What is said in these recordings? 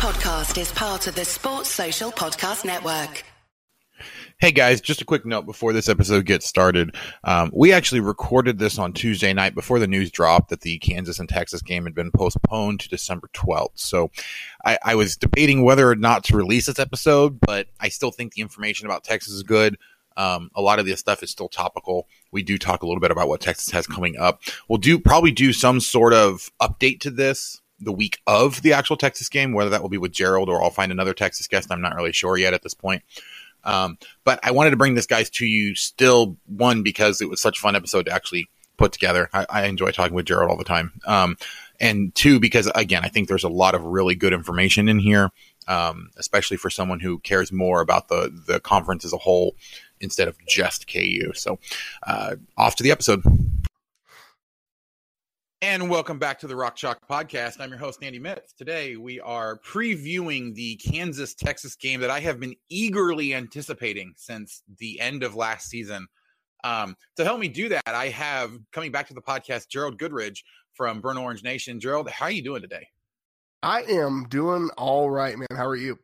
podcast is part of the Sports Social Podcast Network. Hey guys, just a quick note before this episode gets started. Um, we actually recorded this on Tuesday night before the news dropped that the Kansas and Texas game had been postponed to December 12th. So I, I was debating whether or not to release this episode, but I still think the information about Texas is good. Um, a lot of this stuff is still topical. We do talk a little bit about what Texas has coming up. We'll do probably do some sort of update to this the week of the actual Texas game, whether that will be with Gerald or I'll find another Texas guest. I'm not really sure yet at this point. Um, but I wanted to bring this guys to you still one because it was such a fun episode to actually put together. I, I enjoy talking with Gerald all the time. Um, and two, because again, I think there's a lot of really good information in here, um, especially for someone who cares more about the, the conference as a whole instead of just KU. So, uh, off to the episode. And welcome back to the Rock Chalk Podcast. I'm your host, Andy Mitts. Today we are previewing the Kansas Texas game that I have been eagerly anticipating since the end of last season. Um, to help me do that, I have coming back to the podcast Gerald Goodridge from Burnt Orange Nation. Gerald, how are you doing today? I am doing all right, man. How are you?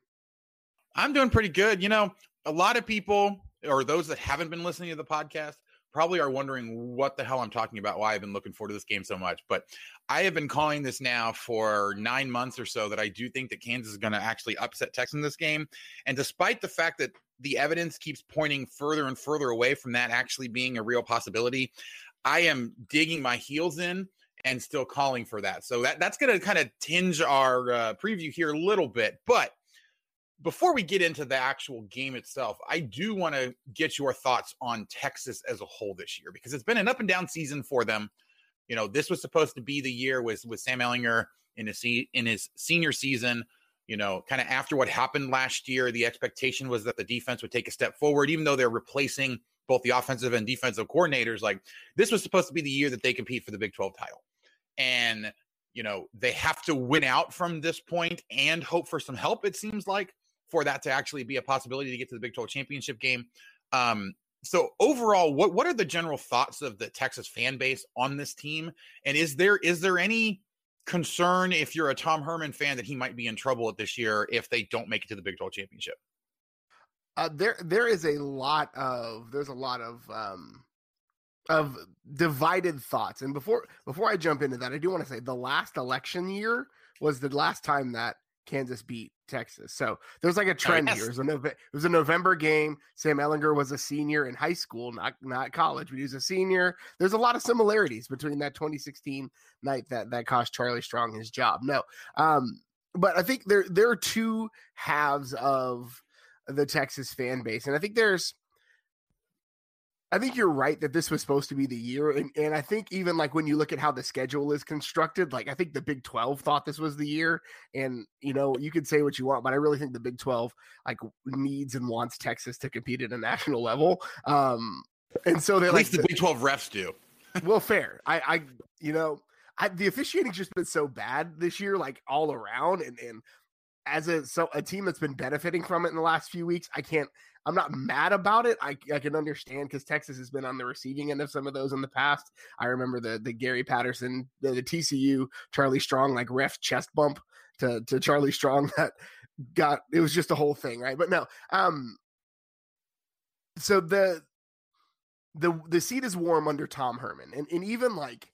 I'm doing pretty good. You know, a lot of people, or those that haven't been listening to the podcast, probably are wondering what the hell I'm talking about, why I've been looking forward to this game so much. But I have been calling this now for nine months or so that I do think that Kansas is going to actually upset Texas in this game. And despite the fact that the evidence keeps pointing further and further away from that actually being a real possibility, I am digging my heels in and still calling for that. So that that's going to kind of tinge our uh, preview here a little bit, but before we get into the actual game itself, I do want to get your thoughts on Texas as a whole this year because it's been an up and down season for them. You know, this was supposed to be the year with with Sam Ehlinger in his in his senior season. You know, kind of after what happened last year, the expectation was that the defense would take a step forward, even though they're replacing both the offensive and defensive coordinators. Like this was supposed to be the year that they compete for the Big 12 title. And, you know, they have to win out from this point and hope for some help, it seems like for that to actually be a possibility to get to the Big 12 championship game. Um, so overall, what what are the general thoughts of the Texas fan base on this team? And is there is there any concern if you're a Tom Herman fan that he might be in trouble this year if they don't make it to the Big 12 championship? Uh, there there is a lot of there's a lot of um of divided thoughts. And before before I jump into that, I do want to say the last election year was the last time that Kansas beat Texas. So there's like a trend yes. here. It was, a Nove- it was a November game. Sam Ehlinger was a senior in high school, not not college, but he was a senior. There's a lot of similarities between that 2016 night that that cost Charlie Strong his job. No, um, but I think there there are two halves of the Texas fan base, and I think there's I think you're right that this was supposed to be the year. And, and I think even like when you look at how the schedule is constructed, like I think the Big 12 thought this was the year. And, you know, you could say what you want, but I really think the Big 12 like needs and wants Texas to compete at a national level. Um, and so they at like least the Big 12 refs do. well, fair. I, I, you know, I, the officiating's just been so bad this year, like all around. And, and as a, so a team that's been benefiting from it in the last few weeks, I can't, I'm not mad about it. I, I can understand because Texas has been on the receiving end of some of those in the past. I remember the the Gary Patterson, the, the TCU Charlie Strong like ref chest bump to to Charlie Strong that got it was just a whole thing, right? But no, um, so the the the seat is warm under Tom Herman, and and even like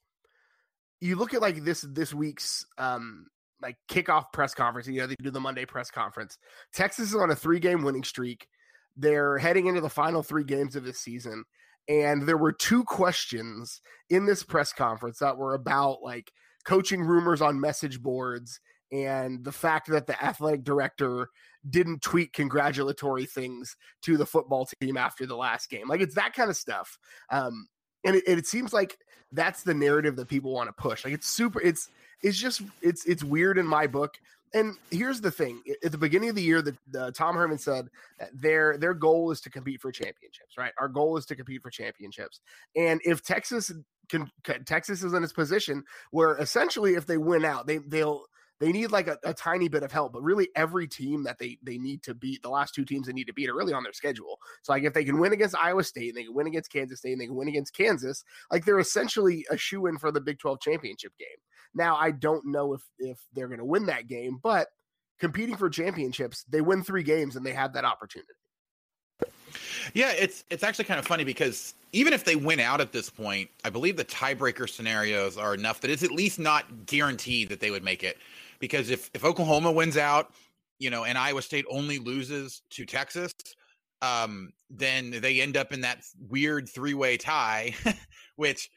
you look at like this this week's um like kickoff press conference. You know they do the Monday press conference. Texas is on a three game winning streak. They're heading into the final three games of the season. And there were two questions in this press conference that were about like coaching rumors on message boards and the fact that the athletic director didn't tweet congratulatory things to the football team after the last game. Like it's that kind of stuff. Um, and it, it seems like that's the narrative that people want to push. Like it's super, it's, it's just, it's, it's weird in my book and here's the thing: at the beginning of the year, that uh, Tom Herman said their their goal is to compete for championships. Right, our goal is to compete for championships. And if Texas can, Texas is in its position where essentially, if they win out, they they'll they need like a, a, tiny bit of help, but really every team that they they need to beat, the last two teams they need to beat are really on their schedule. So like if they can win against Iowa State, and they can win against Kansas State, and they can win against Kansas, like they're essentially a shoe in for the Big 12 championship game. Now I don't know if if they're going to win that game, but competing for championships, they win three games and they have that opportunity. Yeah, it's it's actually kind of funny because even if they win out at this point, I believe the tiebreaker scenarios are enough that it's at least not guaranteed that they would make it. Because if if Oklahoma wins out, you know, and Iowa State only loses to Texas, um, then they end up in that weird three way tie, which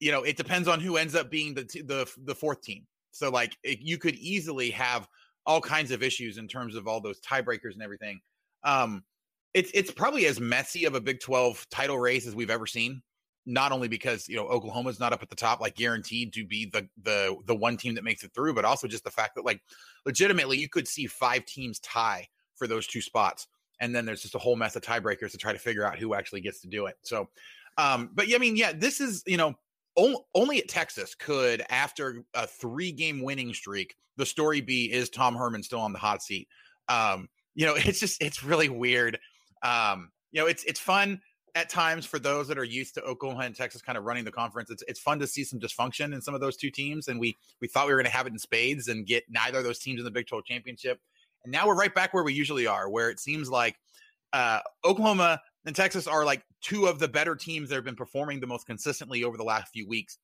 you know it depends on who ends up being the the the fourth team. So like it, you could easily have all kinds of issues in terms of all those tiebreakers and everything. Um, it's it's probably as messy of a Big 12 title race as we've ever seen. Not only because you know Oklahoma's not up at the top, like guaranteed to be the the the one team that makes it through, but also just the fact that like legitimately you could see five teams tie for those two spots, and then there's just a whole mess of tiebreakers to try to figure out who actually gets to do it. So, um, but yeah, I mean, yeah, this is you know only at Texas could after a three game winning streak the story be is Tom Herman still on the hot seat. Um, you know, it's just it's really weird um, you know, it's it's fun at times for those that are used to Oklahoma and Texas kind of running the conference. It's it's fun to see some dysfunction in some of those two teams, and we we thought we were going to have it in spades and get neither of those teams in the Big 12 championship, and now we're right back where we usually are, where it seems like uh, Oklahoma and Texas are like two of the better teams that have been performing the most consistently over the last few weeks.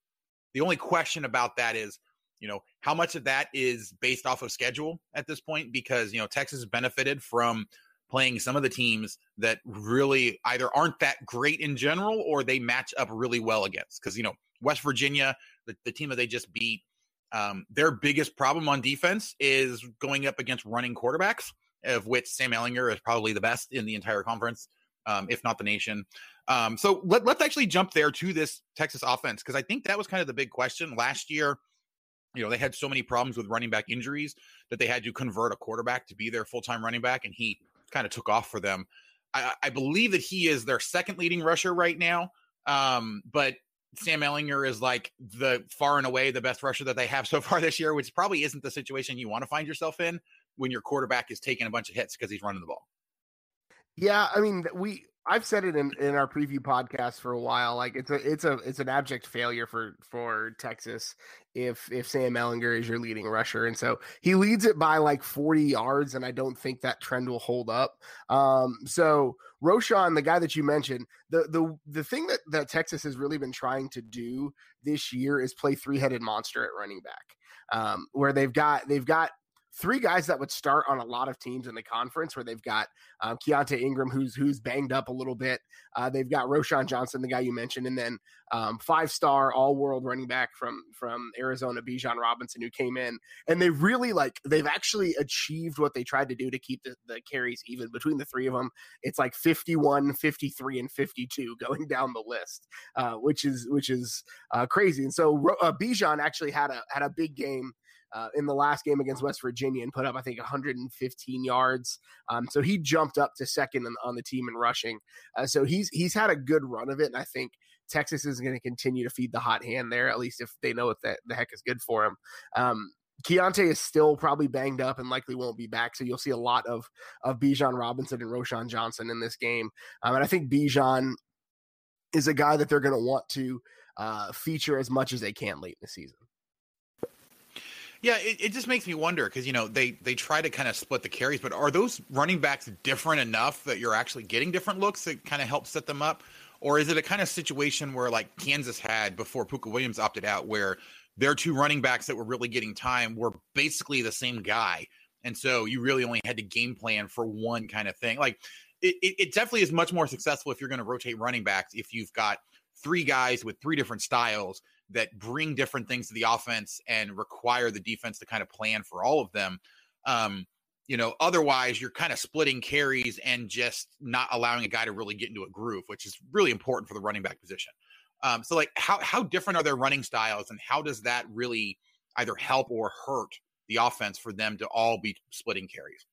The only question about that is, you know, how much of that is based off of schedule at this point? Because you know Texas benefited from playing some of the teams that really either aren't that great in general or they match up really well against. Because, you know, West Virginia, the, the team that they just beat, um, their biggest problem on defense is going up against running quarterbacks, of which Sam Ehlinger is probably the best in the entire conference, um, if not the nation. Um, so let, let's actually jump there to this Texas offense because I think that was kind of the big question last year. You know, they had so many problems with running back injuries that they had to convert a quarterback to be their full time running back, and he kind of took off for them. I, I, believe that he is their second leading rusher right now. Um, but Sam Ehlinger is like the far and away the best rusher that they have so far this year, which probably isn't the situation you want to find yourself in when your quarterback is taking a bunch of hits because he's running the ball. Yeah, I mean, we I've said it in, in our preview podcast for a while. Like it's a it's a it's an abject failure for for Texas if if Sam Ehlinger is your leading rusher, and so he leads it by like forty yards, and I don't think that trend will hold up. Um, so Roschon, the guy that you mentioned, the the the thing that that Texas has really been trying to do this year is play three headed monster at running back, um, where they've got they've got three guys that would start on a lot of teams in the conference where they've got um, Keaontay Ingram, who's who's banged up a little bit. Uh, they've got Roschon Johnson, the guy you mentioned, and then um, five star all world running back from from Arizona, Bijan Robinson, who came in. And they really like they've actually achieved what they tried to do to keep the, the carries even between the three of them. It's like 51, 53, and 52 going down the list, uh, which is which is uh, crazy. And so uh, Bijan actually had a had a big game uh, in the last game against West Virginia and put up, I think, 115 yards. Um, so he jumped up to second on, the team in rushing. Uh, so he's he's had a good run of it, and I think Texas is going to continue to feed the hot hand there, at least if they know what the, the heck is good for him. Um, Keaontay is still probably banged up and likely won't be back, so you'll see a lot of of Bijan Robinson and Roschon Johnson in this game. Um, and I think Bijan is a guy that they're going to want to uh, feature as much as they can late in the season. Yeah, it, it just makes me wonder because you know they they try to kind of split the carries, but are those running backs different enough that you're actually getting different looks that kind of help set them up, or is it a kind of situation where like Kansas had before Pooka Williams opted out, where their two running backs that were really getting time were basically the same guy, and so you really only had to game plan for one kind of thing. Like it, it definitely is much more successful if you're going to rotate running backs if you've got three guys with three different styles that bring different things to the offense and require the defense to kind of plan for all of them. Um, you know, otherwise you're kind of splitting carries and just not allowing a guy to really get into a groove, which is really important for the running back position. Um, so like how how different are their running styles and how does that really either help or hurt the offense for them to all be splitting carries?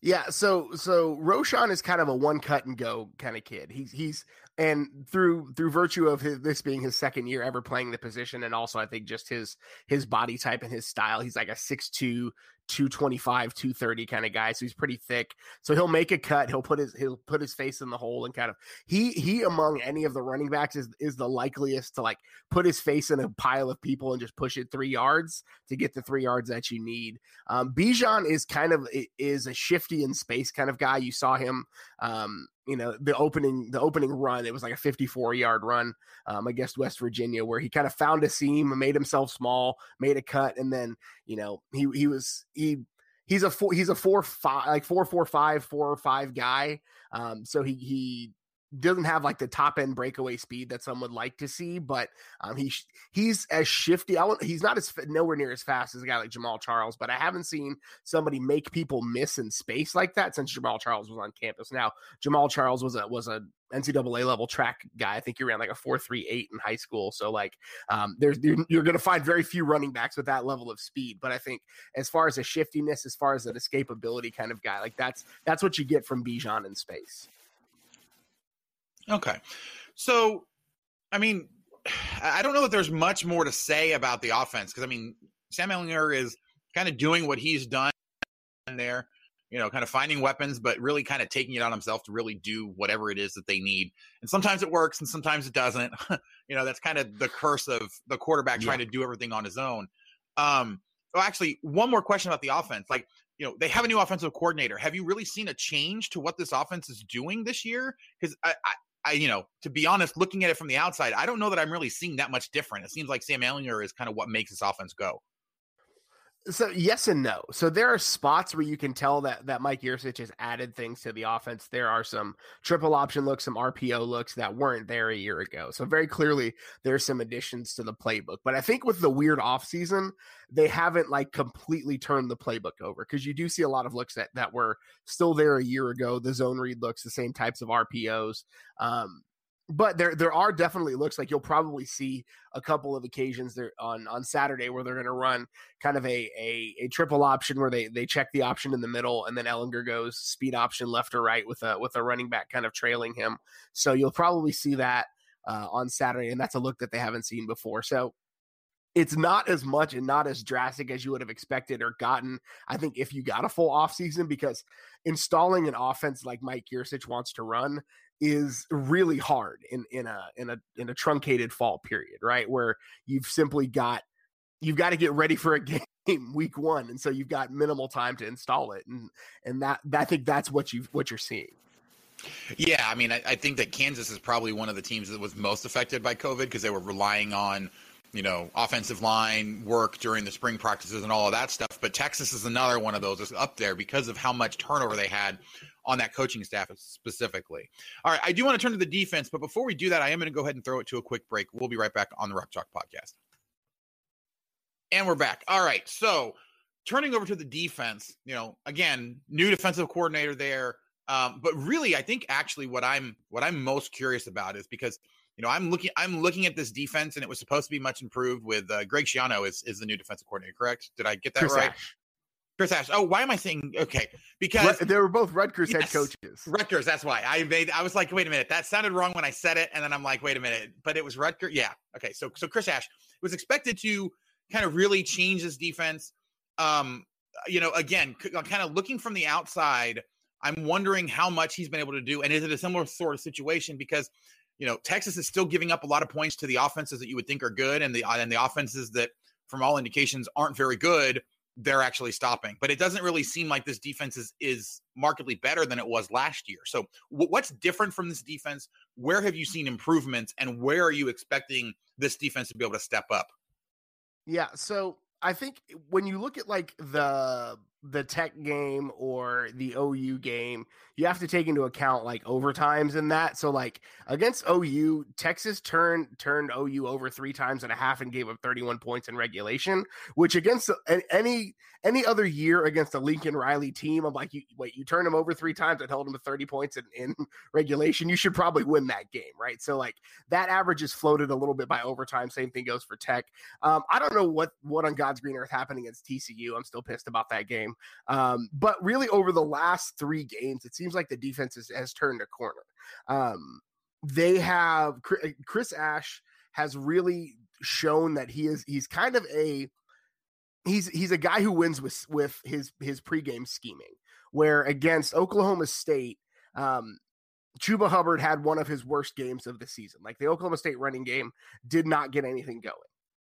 Yeah, so so Roschon is kind of a one cut and go kind of kid. He's he's and through through virtue of his, this being his second year ever playing the position, and also I think just his his body type and his style, he's like a 6'2", 225 230 kind of guy so he's pretty thick. So he'll make a cut he'll put his he'll put his face in the hole and kind of he he among any of the running backs is is the likeliest to like put his face in a pile of people and just push it three yards to get the three yards that you need. Um bijan is kind of is a shifty in space kind of guy. You saw him um you know the opening the opening run it was like a 54 yard run um, against west virginia where he kind of found a seam made himself small made a cut and then you know he he was he he's a four he's a four five like four four five four five guy um so he he doesn't have like the top end breakaway speed that some would like to see, but um, he he's as shifty. I he's not as nowhere near as fast as a guy like Jamaal Charles, but I haven't seen somebody make people miss in space like that since Jamaal Charles was on campus. Now Jamaal Charles was a was a NCAA level track guy. I think he ran like a four three eight in high school. So like, um, there's you're, you're going to find very few running backs with that level of speed. But I think as far as a shiftiness, as far as an escapability kind of guy, like that's that's what you get from Bijan in space. Okay. So, I mean, I don't know that there's much more to say about the offense because, I mean, Sam Ehlinger is kind of doing what he's done there, you know, kind of finding weapons, but really kind of taking it on himself to really do whatever it is that they need. And sometimes it works and sometimes it doesn't. you know, that's kind of the curse of the quarterback yeah. trying to do everything on his own. Um, oh, actually, one more question about the offense. Like, you know, they have a new offensive coordinator. Have you really seen a change to what this offense is doing this year? Because I, I, you know, to be honest, looking at it from the outside, I don't know that I'm really seeing that much different. It seems like Sam Ehlinger is kind of what makes this offense go. So yes and no. So there are spots where you can tell that that Mike Yurcich has added things to the offense. There are some triple option looks, some RPO looks that weren't there a year ago. So very clearly there's some additions to the playbook. But I think with the weird offseason, they haven't like completely turned the playbook over because you do see a lot of looks that that were still there a year ago. The zone read looks, the same types of RPOs. Um, but there there are definitely looks like you'll probably see a couple of occasions there on on Saturday where they're going to run kind of a, a a triple option where they they check the option in the middle and then Ehlinger goes speed option left or right with a with a running back kind of trailing him. So you'll probably see that uh, on Saturday, and that's a look that they haven't seen before. So it's not as much and not as drastic as you would have expected or gotten. I think if you got a full offseason, because installing an offense like Mike Yurcich wants to run is really hard in in a in a in a truncated fall period, right? Where you've simply got you've got to get ready for a game week one, and so you've got minimal time to install it, and and that that I think that's what you what you're seeing. Yeah, I mean, I, I think that Kansas is probably one of the teams that was most affected by COVID because they were relying on you know, offensive line work during the spring practices and all of that stuff. But Texas is another one of those that's up there because of how much turnover they had on that coaching staff specifically. All right, I do want to turn to the defense, but before we do that, I am going to go ahead and throw it to a quick break. We'll be right back on the Rock Chalk podcast. And we're back. All right, so turning over to the defense, you know, again, new defensive coordinator there. Um, but really, I think actually what I'm what I'm most curious about is because you know I'm looking I'm looking at this defense and it was supposed to be much improved with uh, Greg Schiano is is the new defensive coordinator, correct? Did I get that Chris right? Ash. Chris Ash. Oh, why am I saying okay? Because they were both Rutgers yes, head coaches. Rutgers. That's why I made. I was like, wait a minute, that sounded wrong when I said it, and then I'm like, wait a minute, but it was Rutgers. Yeah. Okay. So so Chris Ash was expected to kind of really change his defense. Um, you know, again, kind of looking from the outside, I'm wondering how much he's been able to do, and is it a similar sort of situation? Because you know, Texas is still giving up a lot of points to the offenses that you would think are good, and the uh, and the offenses that, from all indications, aren't very good they're actually stopping. But it doesn't really seem like this defense is is markedly better than it was last year. So w- what's different from this defense? Where have you seen improvements and where are you expecting this defense to be able to step up? Yeah, so I think when you look at like the the tech game or the OU game, you have to take into account like overtimes in that. So like against OU, Texas turned turned OU over three times and a half and gave up 31 points in regulation, which against any any other year against a Lincoln Riley team, I'm like, you wait, you turn them over three times and held them to 30 points in, in regulation, you should probably win that game, right? So like that average is floated a little bit by overtime. Same thing goes for Tech. Um, I don't know what what on God's green earth happened against TCU. I'm still pissed about that game. Um, but really, over the last three games, it seems like the defense has, has turned a corner. Um, they have Chris Ash has really shown that he is he's kind of a he's he's a guy who wins with with his his pregame scheming. Where against Oklahoma State, um, Chuba Hubbard had one of his worst games of the season. Like the Oklahoma State running game did not get anything going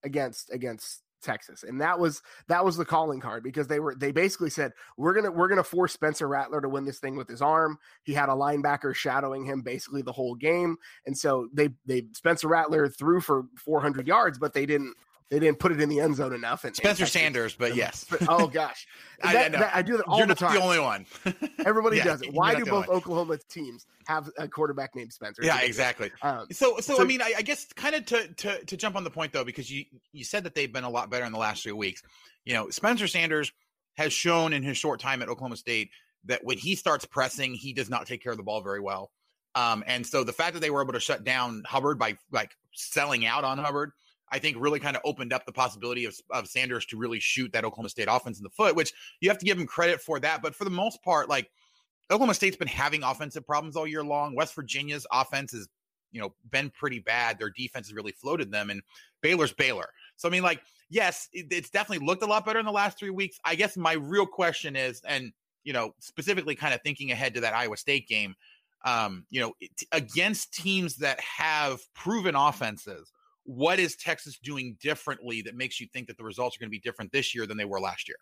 against against Texas. And that was that was the calling card because they were they basically said we're going to we're going to force Spencer Rattler to win this thing with his arm. He had a linebacker shadowing him basically the whole game. And so they they Spencer Rattler threw for 400 yards but they didn't they didn't put it in the end zone enough. And Spencer and Sanders, but yes. oh gosh, that, I, that, I, do that all You're the time. the only one. Everybody yeah, does it. Why do both Oklahoma teams have a quarterback named Spencer? Yeah, exactly. Um, so, so, so, I mean, I, I guess kind of to, to to jump on the point though, because you you said that they've been a lot better in the last three weeks. You know, Spencer Sanders has shown in his short time at Oklahoma State that when he starts pressing, he does not take care of the ball very well. Um, and so the fact that they were able to shut down Hubbard by like selling out on Hubbard I think really kind of opened up the possibility of, of Sanders to really shoot that Oklahoma State offense in the foot, which you have to give him credit for that. But for the most part, like Oklahoma State's been having offensive problems all year long. West Virginia's offense has, you know, been pretty bad. Their defense has really floated them, and Baylor's Baylor. So I mean, like, yes, it, it's definitely looked a lot better in the last three weeks. I guess my real question is, and you know, specifically kind of thinking ahead to that Iowa State game, um, you know, against teams that have proven offenses what is Texas doing differently that makes you think that the results are going to be different this year than they were last year?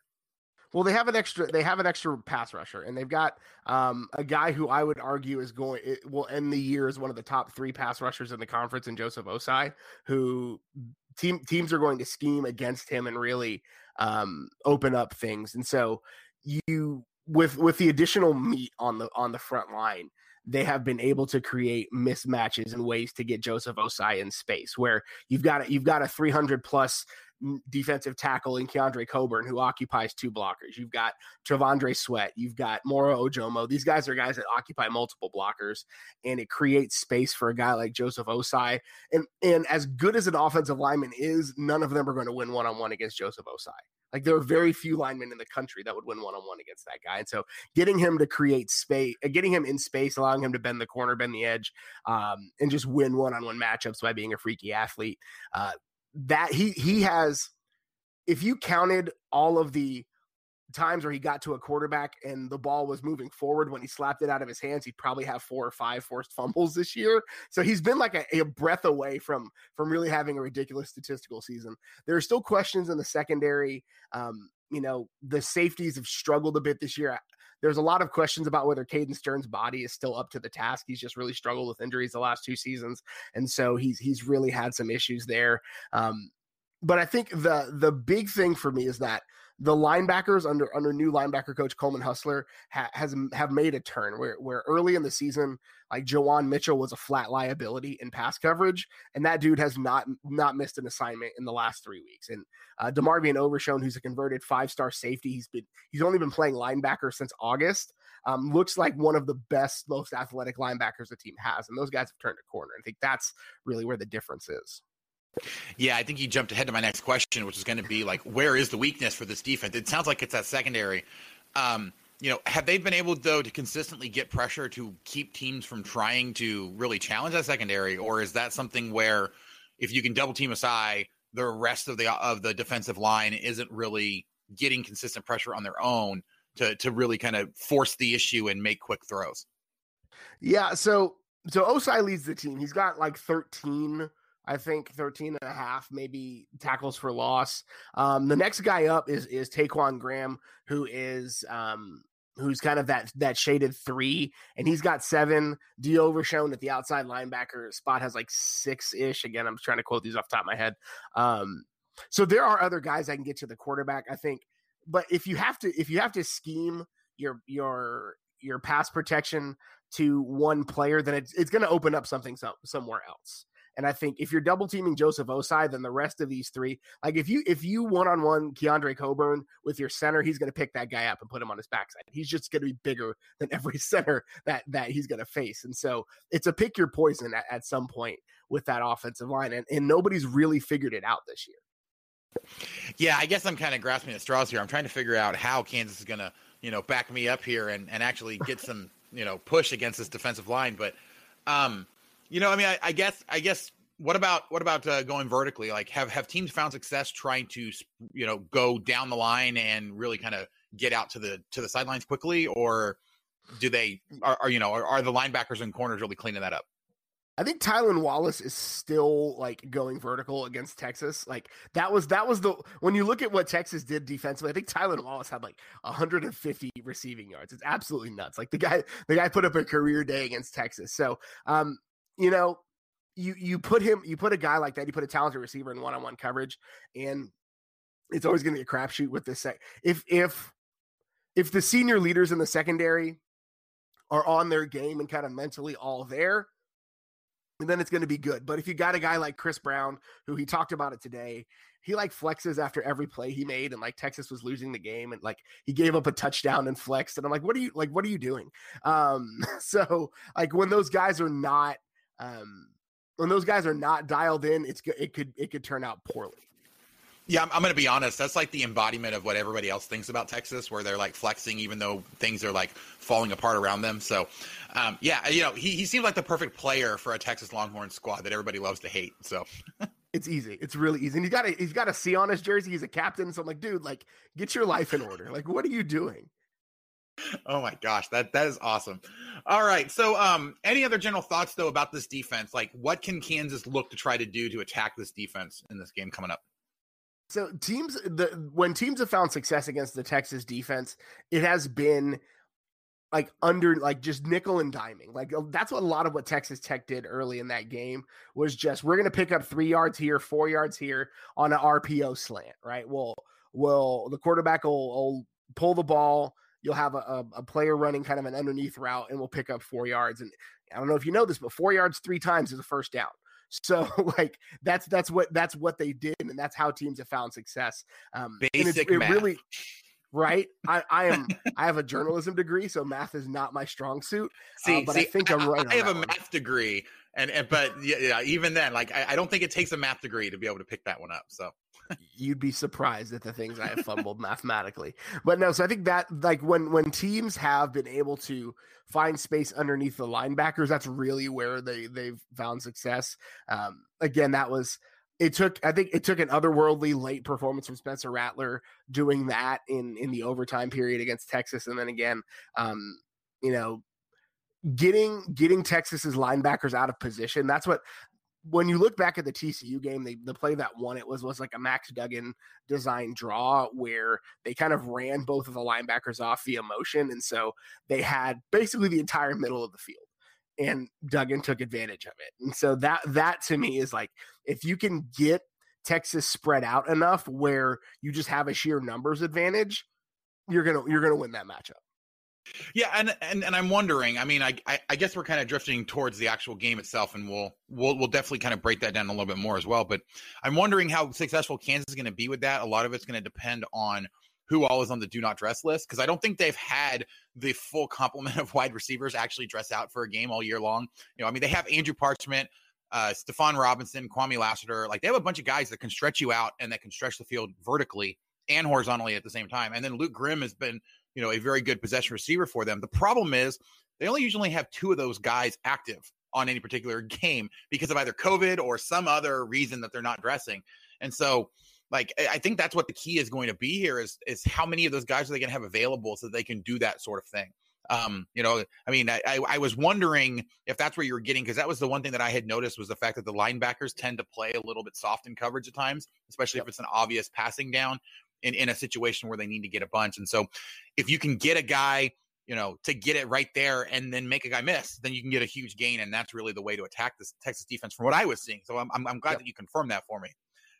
Well, they have an extra. They have an extra pass rusher, and they've got um, a guy who I would argue is going it will end the year as one of the top three pass rushers in the conference, in Joseph Ossai, who team teams are going to scheme against him and really um, open up things. And so you with with the additional meat on the on the front line, they have been able to create mismatches and ways to get Joseph Ossai in space where you've got a, you've got a 300 plus defensive tackle in Keondre Coburn who occupies two blockers. You've got T'Vondre Sweat. You've got Moro Ojomo. These guys are guys that occupy multiple blockers, and it creates space for a guy like Joseph Ossai. And and as good as an offensive lineman is, none of them are going to win one on one against Joseph Ossai. Like there are very few linemen in the country that would win one on one against that guy. And so getting him to create space, uh, getting him in space, allowing him to bend the corner, bend the edge, um, and just win one on one matchups by being a freaky athlete. Uh, that he he has, if you counted all of the times where he got to a quarterback and the ball was moving forward when he slapped it out of his hands he'd probably have four or five forced fumbles this year so he's been like a, a, breath away from from really having a ridiculous statistical season there are still questions in the secondary um, you know the safeties have struggled a bit this year there's a lot of questions about whether Caden Sterns' body is still up to the task. He's just really struggled with injuries the last two seasons, and so he's he's really had some issues there. Um, but I think the the big thing for me is that the linebackers under under new linebacker coach Coleman Hutzler ha, has have made a turn where where early in the season like Juwan Mitchell was a flat liability in pass coverage and that dude has not not missed an assignment in the last three weeks and uh, DeMarvion Overshown who's a converted five star safety he's been he's only been playing linebacker since August um, looks like one of the best most athletic linebackers the team has and those guys have turned a corner I think that's really where the difference is. Yeah, I think you jumped ahead to my next question, which is going to be like, where is the weakness for this defense? It sounds like it's that secondary. Um, you know, have they been able though to consistently get pressure to keep teams from trying to really challenge that secondary, or is that something where if you can double team Ossai, the rest of the of the defensive line isn't really getting consistent pressure on their own to to really kind of force the issue and make quick throws? Yeah, so so Ossai leads the team. He's got like 13 I think 13 and a half, maybe tackles for loss. Um, the next guy up is is Ta'Quon Graham, who is um, who's kind of that that shaded three, and he's got seven. D Overshown at the outside linebacker spot has like six ish. Again, I'm trying to quote these off the top of my head. Um, so there are other guys I can get to the quarterback, I think. But if you have to if you have to scheme your your your pass protection to one player, then it's it's going to open up something some, somewhere else. And I think if you're double teaming Joseph Ossai, then the rest of these three, like if you if you one on one Keondre Coburn with your center, he's going to pick that guy up and put him on his backside. He's just going to be bigger than every center that that he's going to face. And so it's a pick your poison at, at some point with that offensive line, and and nobody's really figured it out this year. Yeah, I guess I'm kind of grasping at straws here. I'm trying to figure out how Kansas is going to, you know, back me up here and, and actually get some, you know, push against this defensive line. But um, You know, I mean, I, I guess, I guess, what about what about uh, going vertically? Like, have have teams found success trying to, you know, go down the line and really kind of get out to the to the sidelines quickly, or do they are, are you know are, are the linebackers and corners really cleaning that up? I think Tylan Wallace is still like going vertical against Texas. Like that was that was the when you look at what Texas did defensively, I think Tylan Wallace had like 150 receiving yards. It's absolutely nuts. Like the guy the guy put up a career day against Texas. So um, you know, you you put him you put a guy like that, you put a talented receiver in one-on-one coverage, and it's always gonna be a crapshoot with this sec. If if if the senior leaders in the secondary are on their game and kind of mentally all there and then it's going to be good. But if you got a guy like Chris Brown, who he talked about it today, he like flexes after every play he made, and like Texas was losing the game, and like he gave up a touchdown and flexed, and I'm like, what are you like? What are you doing? Um, so like when those guys are not, um, when those guys are not dialed in, it's it could it could turn out poorly. Yeah, I'm, I'm going to be honest. That's like the embodiment of what everybody else thinks about Texas, where they're like flexing even though things are like falling apart around them. So, um, yeah, you know, he, he seemed like the perfect player for a Texas Longhorn squad that everybody loves to hate. So. it's easy. It's really easy. And he's got a he's got a C on his jersey. He's a captain. So I'm like, dude, like, get your life in order. Like, what are you doing? Oh my gosh, that that is awesome. All right. So um any other general thoughts though about this defense? Like what can Kansas look to try to do to attack this defense in this game coming up? So teams the when teams have found success against the Texas defense, it has been like under like just nickel and diming. Like uh, that's what a lot of what Texas Tech did early in that game was just we're gonna pick up three yards here, four yards here on an RPO slant, right? Well, well, the quarterback will, will pull the ball. You'll have a, a, player running kind of an underneath route, and we'll pick up four yards. And I don't know if you know this, but four yards three times is a first down. So like that's that's what that's what they did, and that's how teams have found success. Um, Basic it math. really right? I, I am I have a journalism degree, so math is not my strong suit. Uh, see, uh, but see, I think I'm right. I, I have a one. math degree, and, and but yeah, yeah, even then, like I, I, don't think it takes a math degree to be able to pick that one up. So you'd be surprised at the things I have fumbled mathematically. But no, so I think that like when when teams have been able to find space underneath the linebackers, that's really where they they've found success. Um, again, that was it took I think it took an otherworldly late performance from Spencer Rattler doing that in in the overtime period against Texas, and then again, um, you know, getting getting Texas's linebackers out of position. That's what when you look back at the TCU game, they, the play that won it was was like a Max Duggan design draw where they kind of ran both of the linebackers off via motion, and so they had basically the entire middle of the field, and Duggan took advantage of it. And so that that to me is like if you can get Texas spread out enough where you just have a sheer numbers advantage, you're gonna you're gonna win that matchup. Yeah, and and, and I'm wondering. I mean, I, I, I guess we're kind of drifting towards the actual game itself, and we'll we'll we'll definitely kind of break that down a little bit more as well. But I'm wondering how successful Kansas is going to be with that. A lot of it's going to depend on who all is on the do not dress list because I don't think they've had the full complement of wide receivers actually dress out for a game all year long. You know, I mean, they have Andrew Parchment, uh, Stephon Robinson, Kwamie Lassiter. Like they have a bunch of guys that can stretch you out and that can stretch the field vertically and horizontally at the same time. And then Luke Grimm has been you know, a very good possession receiver for them. The problem is they only usually have two of those guys active on any particular game because of either COVID or some other reason that they're not dressing. And so, like, I think that's what the key is going to be here is is how many of those guys are they going to have available so they can do that sort of thing. Um, you know, I mean, I, I was wondering if that's where you were getting because that was the one thing that I had noticed was the fact that the linebackers tend to play a little bit soft in coverage at times, especially if it's an obvious passing down in, in a situation where they need to get a bunch. And so if you can get a guy, you know, to get it right there and then make a guy miss, then you can get a huge gain. And that's really the way to attack this Texas defense from what I was seeing. So I'm, I'm, I'm glad yep. that you confirmed that for me.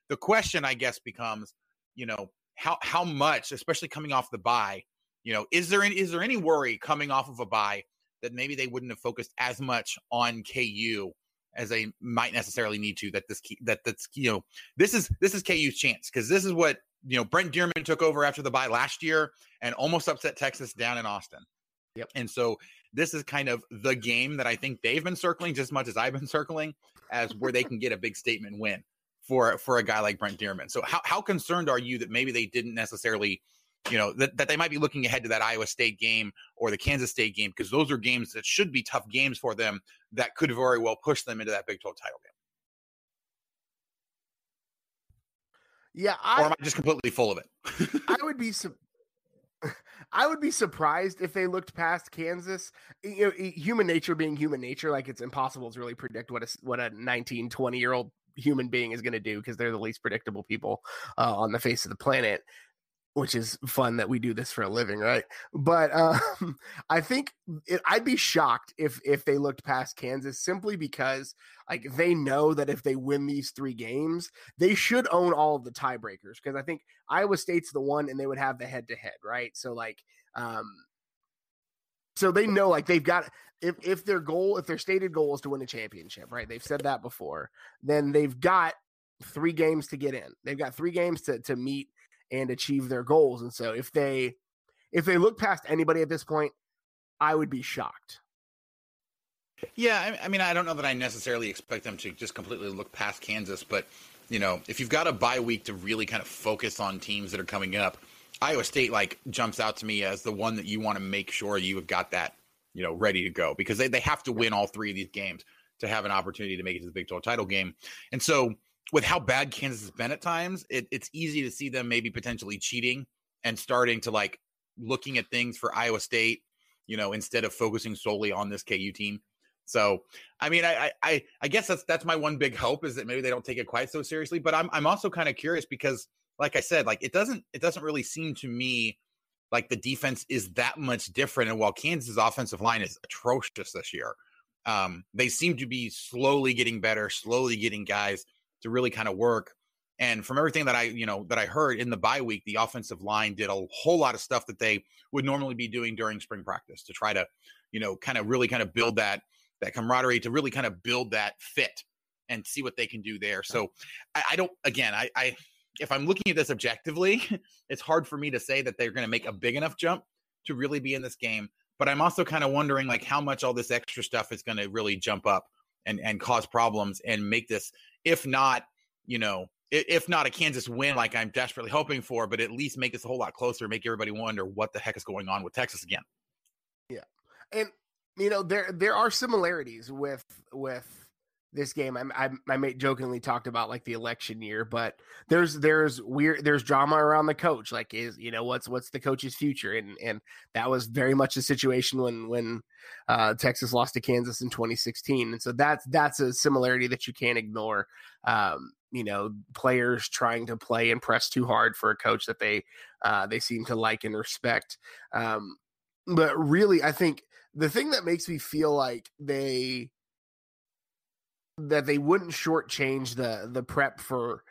The question, I guess, becomes, you know, how, how much, especially coming off the buy, you know, is there any, is there any worry coming off of a buy that maybe they wouldn't have focused as much on KU as they might necessarily need to that this that that's you know this is this is KU's chance because this is what you know, Brent Dearmon took over after the bye last year and almost upset Texas down in Austin. Yep. And so this is kind of the game that I think they've been circling just as much as I've been circling as where they can get a big statement win for for a guy like Brent Dearmon. So how how concerned are you that maybe they didn't necessarily you know, that, that they might be looking ahead to that Iowa State game or the Kansas State game because those are games that should be tough games for them that could very well push them into that Big 12 title game. Yeah, I, or am I just completely full of it? I would be su- I would be surprised if they looked past Kansas. You know, human nature being human nature, like it's impossible to really predict what a what a 19, 20 year old human being is going to do because they're the least predictable people uh, on the face of the planet which is fun that we do this for a living, right? But um, I think it, I'd be shocked if if they looked past Kansas simply because like they know that if they win these three games, they should own all of the tiebreakers because I think Iowa State's the one and they would have the head to head, right? So like, um, so they know like they've got if if their goal if their stated goal is to win a championship, right? They've said that before. Then they've got three games to get in. They've got three games to to meet and achieve their goals. And so if they if they look past anybody at this point, I would be shocked. Yeah, I, I mean, I don't know that I necessarily expect them to just completely look past Kansas, but you know, if you've got a bye week to really kind of focus on teams that are coming up, Iowa State like jumps out to me as the one that you want to make sure you have got that, you know, ready to go because they, they have to win all three of these games to have an opportunity to make it to the Big 12 title game. And so with how bad Kansas has been at times, it, it's easy to see them maybe potentially cheating and starting to like looking at things for Iowa State, you know, instead of focusing solely on this KU team. So, I mean, I, I, I guess that's that's my one big hope is that maybe they don't take it quite so seriously. But I'm I'm also kind of curious because, like I said, like it doesn't it doesn't really seem to me like the defense is that much different. And while Kansas' offensive line is atrocious this year, um, they seem to be slowly getting better, slowly getting guys to really kind of work. And from everything that I, you know, that I heard in the bye week, the offensive line did a whole lot of stuff that they would normally be doing during spring practice to try to, you know, kind of really kind of build that that camaraderie to really kind of build that fit and see what they can do there. So I, I don't again, I, I if I'm looking at this objectively, it's hard for me to say that they're going to make a big enough jump to really be in this game. But I'm also kind of wondering like how much all this extra stuff is going to really jump up and and cause problems and make this if not, you know, if not a Kansas win like I'm desperately hoping for, but at least make this a whole lot closer, make everybody wonder what the heck is going on with Texas again. Yeah. And you know, there there are similarities with with this game. I, I, I made jokingly talked about like the election year, but there's there's weird there's drama around the coach. Like, is you know what's what's the coach's future? And and that was very much the situation when when uh, Texas lost to Kansas in 2016. And so that's that's a similarity that you can't ignore. Um, you know, players trying to play and press too hard for a coach that they uh, they seem to like and respect. Um, but really, I think the thing that makes me feel like they that they wouldn't shortchange the the prep for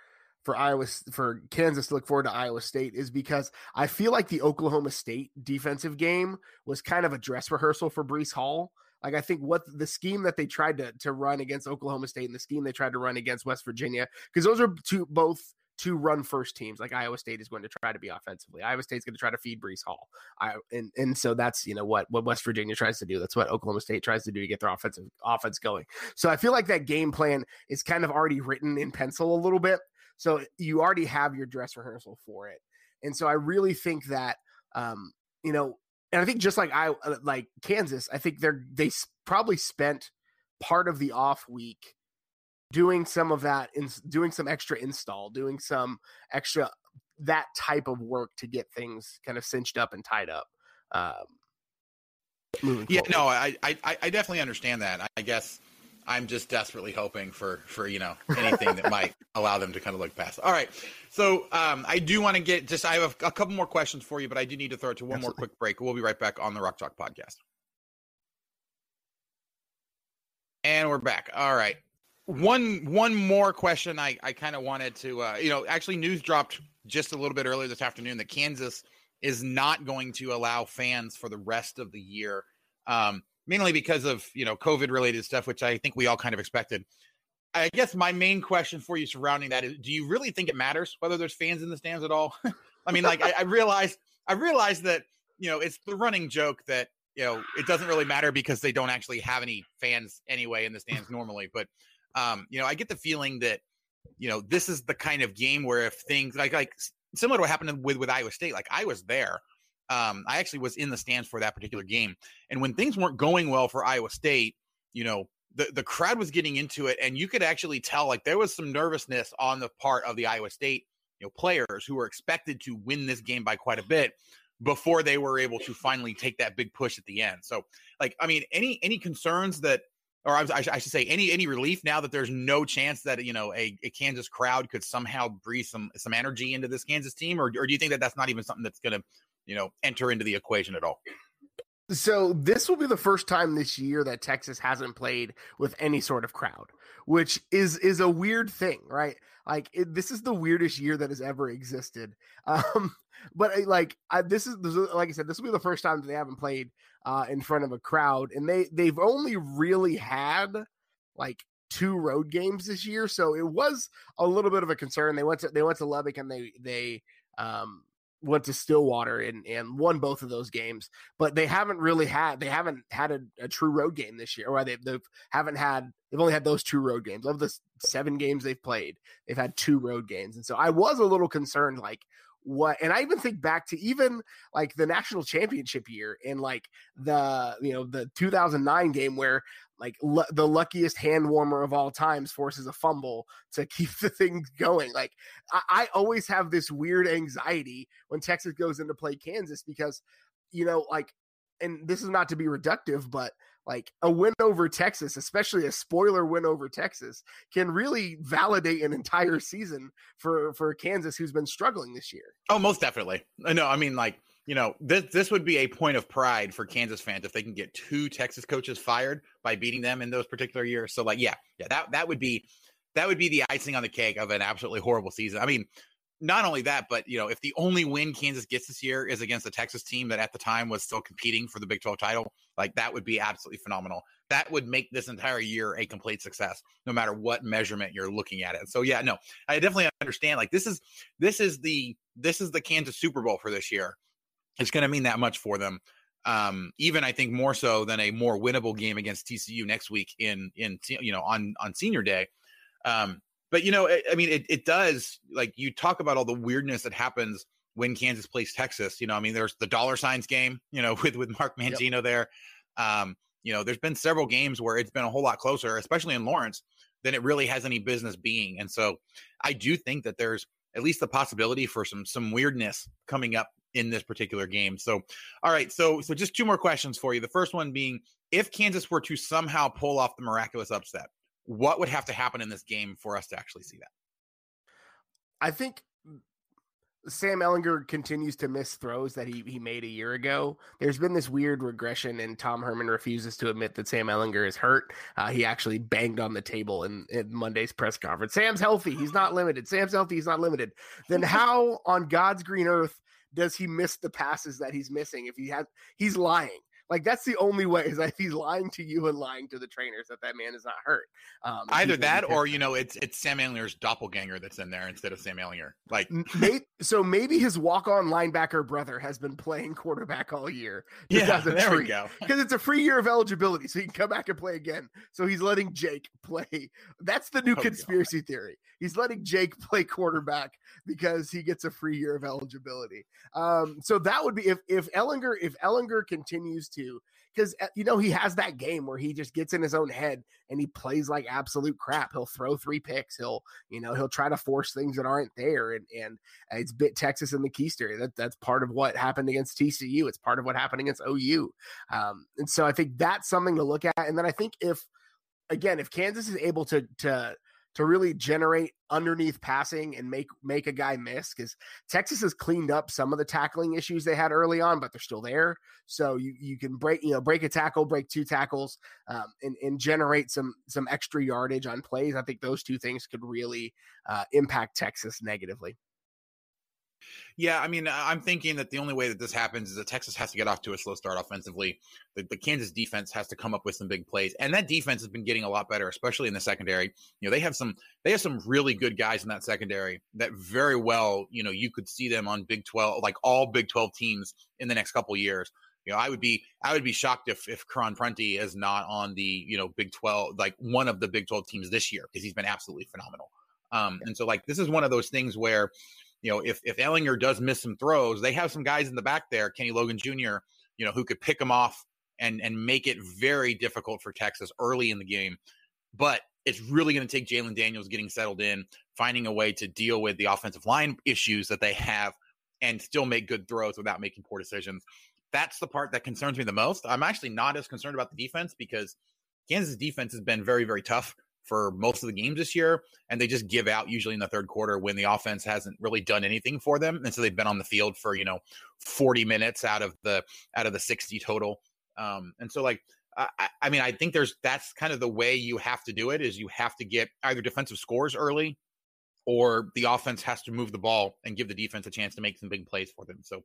for Iowa for Kansas to look forward to Iowa State is because I feel like the Oklahoma State defensive game was kind of a dress rehearsal for Breece Hall. Like I think what the scheme that they tried to to run against Oklahoma State and the scheme they tried to run against West Virginia because those are two both two run first teams. Like Iowa State is going to try to be offensively. Iowa State's going to try to feed Breece Hall. I, and and so that's you know what what West Virginia tries to do. That's what Oklahoma State tries to do to get their offensive offense going. So I feel like that game plan is kind of already written in pencil a little bit. So you already have your dress rehearsal for it. And so I really think that um, you know, and I think just like I uh, like Kansas, I think they're they probably spent part of the off week doing some of that in doing some extra install doing some extra that type of work to get things kind of cinched up and tied up um yeah forward. no I, I i definitely understand that. I guess i'm just desperately hoping for for you know anything that might allow them to kind of look past. All right. So um i do want to get just i have a, a, couple more questions for you but i do need to throw it to one Absolutely. more quick break. We'll be right back on the rock chalk podcast. And we're back. All right one one more question I, I kind of wanted to uh, you know actually news dropped just a little bit earlier this afternoon that Kansas is not going to allow fans for the rest of the year um, mainly because of you know COVID related stuff which I think we all kind of expected. I guess my main question for you surrounding that is do you really think it matters whether there's fans in the stands at all? I mean like I, I realize I realize that you know it's the running joke that you know it doesn't really matter because they don't actually have any fans anyway in the stands normally but um, you know, I get the feeling that you know this is the kind of game where if things like like similar to what happened with with Iowa State. Like I was there. Um, I actually was in the stands for that particular game, and when things weren't going well for Iowa State, you know, the the crowd was getting into it, and you could actually tell like there was some nervousness on the part of the Iowa State you know players who were expected to win this game by quite a bit before they were able to finally take that big push at the end. So, like, I mean, any any concerns that, or I, I should say, any any relief now that there's no chance that you know a, a, Kansas crowd could somehow breathe some some energy into this Kansas team, or or do you think that that's not even something that's going to you know enter into the equation at all? So this will be the first time this year that Texas hasn't played with any sort of crowd, which is is a weird thing, right? Like it, this is the weirdest year that has ever existed. Um, but like I, this, is, this is like I said, this will be the first time they haven't played uh, in front of a crowd, and they they've only really had like two road games this year, so it was a little bit of a concern. They went to they went to Lubbock and they they um went to Stillwater and and won both of those games, but they haven't really had they haven't had a, a true road game this year, or they they haven't had they've only had those two road games of the seven games they've played. They've had two road games, and so I was a little concerned, like what and i even think back to even like the national championship year and like the you know the 2009 game where like l- the luckiest hand warmer of all times forces a fumble to keep the thing going like I-, I always have this weird anxiety when texas goes into play kansas because you know like and this is not to be reductive but like a win over Texas, especially a spoiler win over Texas, can really validate an entire season for for Kansas, who's been struggling this year. Oh, most definitely. No, I mean, like you know, this this would be a point of pride for Kansas fans if they can get two Texas coaches fired by beating them in those particular years. So, like, yeah, yeah, that that would be that would be the icing on the cake of an absolutely horrible season. I mean, not only that, but you know, if the only win Kansas gets this year is against a Texas team that at the time was still competing for the Big 12 title, like that would be absolutely phenomenal. That would make this entire year a complete success, no matter what measurement you're looking at it. So yeah, no, I definitely understand. Like this is this is the this is the Kansas Super Bowl for this year. It's going to mean that much for them. Um, even I think more so than a more winnable game against TCU next week in in you know on on Senior Day. Um, but you know, I, I mean, it, it does like you talk about all the weirdness that happens when Kansas plays Texas. You know, I mean, there's the dollar signs game, you know, with with Mark Mangino yep. there. Um, you know, there's been several games where it's been a whole lot closer, especially in Lawrence, than it really has any business being. And so I do think that there's at least the possibility for some some weirdness coming up in this particular game. So all right, so so just two more questions for you. The first one being if Kansas were to somehow pull off the miraculous upset, what would have to happen in this game for us to actually see that? I think Sam Ehlinger continues to miss throws that he, he made a year ago. There's been this weird regression, and Tom Herman refuses to admit that Sam Ehlinger is hurt. Uh, he actually banged on the table in, in Monday's press conference. Sam's healthy. He's not limited. Sam's healthy. He's not limited. Then how on God's green earth does he miss the passes that he's missing if he has he's lying like that's the only way is that he's lying to you and lying to the trainers that that man is not hurt. Um, Either that, or you know, it's it's Sam Ehlinger's doppelganger that's in there instead of Sam Ehlinger. Like, so maybe his walk-on linebacker brother has been playing quarterback all year. Yeah, there we go. Because it's a free year of eligibility, so he can come back and play again. So he's letting Jake play. That's the new oh, conspiracy God. theory. He's letting Jake play quarterback because he gets a free year of eligibility. Um, so that would be if if Ehlinger if Ehlinger continues to because uh, you know he has that game where he just gets in his own head and he plays like absolute crap. He'll throw three picks. He'll you know he'll try to force things that aren't there, and and it's bit Texas in the keister. That that's part of what happened against TCU. It's part of what happened against OU. Um, and so I think that's something to look at. And then I think if again if Kansas is able to to to really generate underneath passing and make make a guy miss because Texas has cleaned up some of the tackling issues they had early on, but they're still there. So you you can break you know break a tackle, break two tackles, um, and and generate some some extra yardage on plays. I think those two things could really uh, impact Texas negatively. Yeah, I mean, I'm thinking that the only way that this happens is that Texas has to get off to a slow start offensively. The, the, Kansas defense has to come up with some big plays, and that defense has been getting a lot better, especially in the secondary. You know, they have some they have some really good guys in that secondary that very well, you know, you could see them on Big 12, like all Big 12 teams in the next couple years. You know, I would be I would be shocked if if Karon Prunty is not on the you know Big 12, like one of the Big 12 teams this year because he's been absolutely phenomenal. Um, and so like this is one of those things where you know, if if Ehlinger does miss some throws, they have some guys in the back there, Kenny Logan Jr., you know, who could pick him off and and make it very difficult for Texas early in the game. But it's really going to take Jalon Daniels getting settled in, finding a way to deal with the offensive line issues that they have, and still make good throws without making poor decisions. That's the part that concerns me the most. I'm actually not as concerned about the defense because Kansas defense has been very, very tough for most of the games this year, and they just give out usually in the third quarter when the offense hasn't really done anything for them, and so they've been on the field for you know 40 minutes out of the out of the 60 total. Um, and so like I, I mean, I think there's that's kind of the way you have to do it is you have to get either defensive scores early or the offense has to move the ball and give the defense a chance to make some big plays for them. So,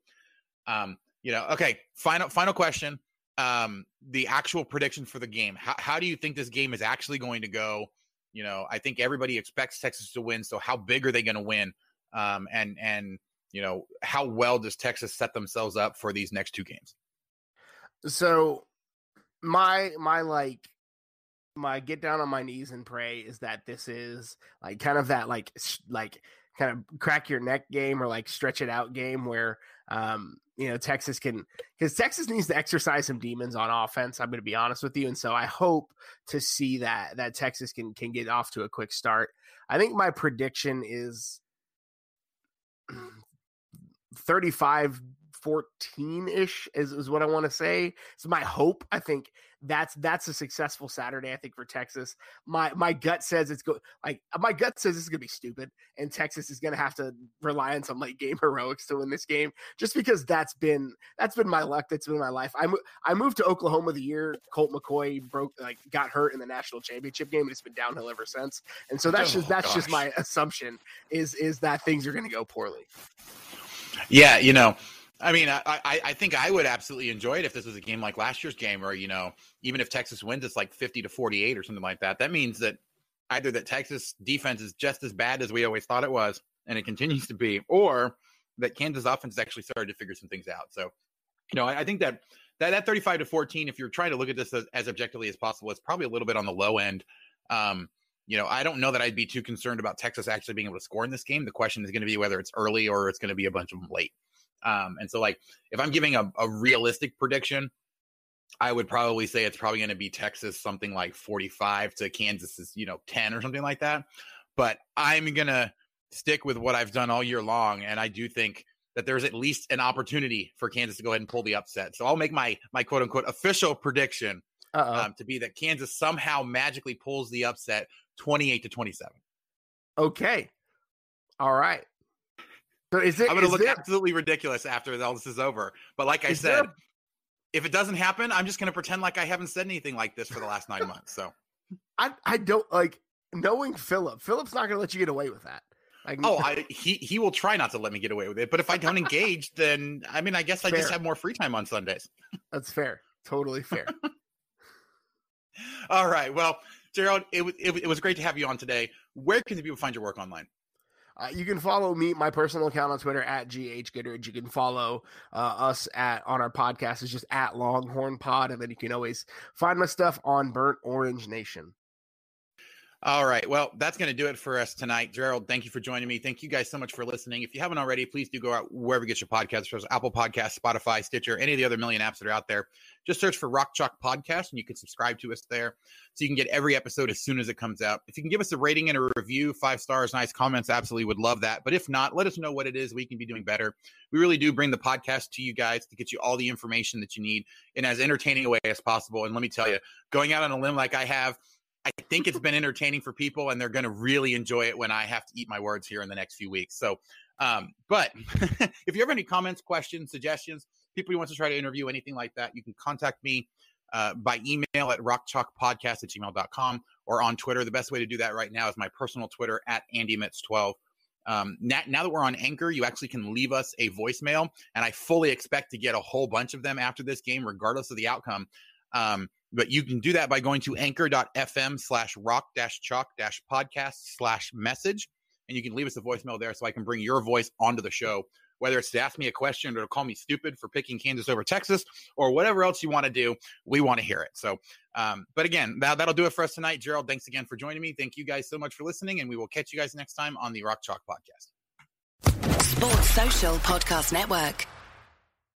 um, you know, okay, final final question. Um, the actual prediction for the game. How, how do you think this game is actually going to go? You know, I think everybody expects Texas to win. So, how big are they going to win? Um, and and you know, how well does Texas set themselves up for these next two games? So my my like my get down on my knees and pray is that this is like kind of that like like kind of crack your neck game or like stretch it out game where um you know Texas can because Texas needs to exercise some demons on offense. I'm going to be honest with you, and so I hope to see that that Texas can can get off to a quick start. I think my prediction is 35 14 ish is, is what I want to say. It's my hope. I think that's that's a successful Saturday. I think for Texas. My my gut says it's go like my gut says this is gonna be stupid, and Texas is gonna have to rely on some late game heroics to win this game. Just because that's been that's been my luck. That's been my life. I I moved to Oklahoma the year Colt McCoy broke like got hurt in the national championship game, and it's been downhill ever since. And so that's oh, just that's gosh. just my assumption is is that things are gonna go poorly. Yeah, you know, I mean, I, I, I think I would absolutely enjoy it if this was a game like last year's game, or you know, even if Texas wins, it's like fifty to forty-eight or something like that. That means that either that Texas defense is just as bad as we always thought it was, and it continues to be, or that Kansas offense actually started to figure some things out. So, you know, I, I think that that that thirty-five to fourteen, if you're trying to look at this as, as objectively as possible, it's probably a little bit on the low end. Um, you know, I don't know that I'd be too concerned about Texas actually being able to score in this game. The question is going to be whether it's early or it's going to be a bunch of them late. Um, and so, like, if I'm giving a, a realistic prediction, I would probably say it's probably going to be Texas something like 45 to Kansas's, you know, 10 or something like that. But I'm going to stick with what I've done all year long. And I do think that there's at least an opportunity for Kansas to go ahead and pull the upset. So I'll make my, my quote unquote official prediction um, to be that Kansas somehow magically pulls the upset 28 to 27. Okay. All right. So is it? I'm going to look there, absolutely ridiculous after all this is over. But like I said, there, if it doesn't happen, I'm just going to pretend like I haven't said anything like this for the last nine months. So I I don't like knowing Philip. Philip's not going to let you get away with that. Like, oh, I, he he will try not to let me get away with it. But if I don't engage, then I mean, I guess I just have more free time on Sundays. That's fair. Totally fair. All right. Well, Gerald, it, it, it was great to have you on today. Where can the people find your work online? Uh, you can follow me, my personal account on Twitter at GH Goodridge. You can follow uh, us at on our podcast. It's just at Longhorn Pod, and then you can always find my stuff on Burnt Orange Nation. All right. Well, that's going to do it for us tonight. Gerald, thank you for joining me. Thank you guys so much for listening. If you haven't already, please do go out wherever you get your podcasts, such Apple Podcasts, Spotify, Stitcher, any of the other million apps that are out there. Just search for Rock Chalk Podcast and you can subscribe to us there so you can get every episode as soon as it comes out. If you can give us a rating and a review, five stars, nice comments, absolutely would love that. But if not, let us know what it is we can be doing better. We really do bring the podcast to you guys to get you all the information that you need in as entertaining a way as possible. And let me tell you, going out on a limb like I have, I think it's been entertaining for people, and they're going to really enjoy it when I have to eat my words here in the next few weeks. So, um, but if you have any comments, questions, suggestions, people you want to try to interview, anything like that, you can contact me uh, by email at rockchalkpodcast at gmail.com or on Twitter. The best way to do that right now is my personal Twitter at AndyMitts12. Um, now, now, that we're on Anchor, you actually can leave us a voicemail, and I fully expect to get a whole bunch of them after this game, regardless of the outcome. Um, but you can do that by going to anchor.fm slash rock dash chalk dash podcast slash message. And you can leave us a voicemail there so I can bring your voice onto the show, whether it's to ask me a question or to call me stupid for picking Kansas over Texas or whatever else you want to do. We want to hear it. So, um, but again, that, that'll do it for us tonight. Gerald, thanks again for joining me. Thank you guys so much for listening, and we will catch you guys next time on the Rock Chalk Podcast. Sports Social Podcast Network.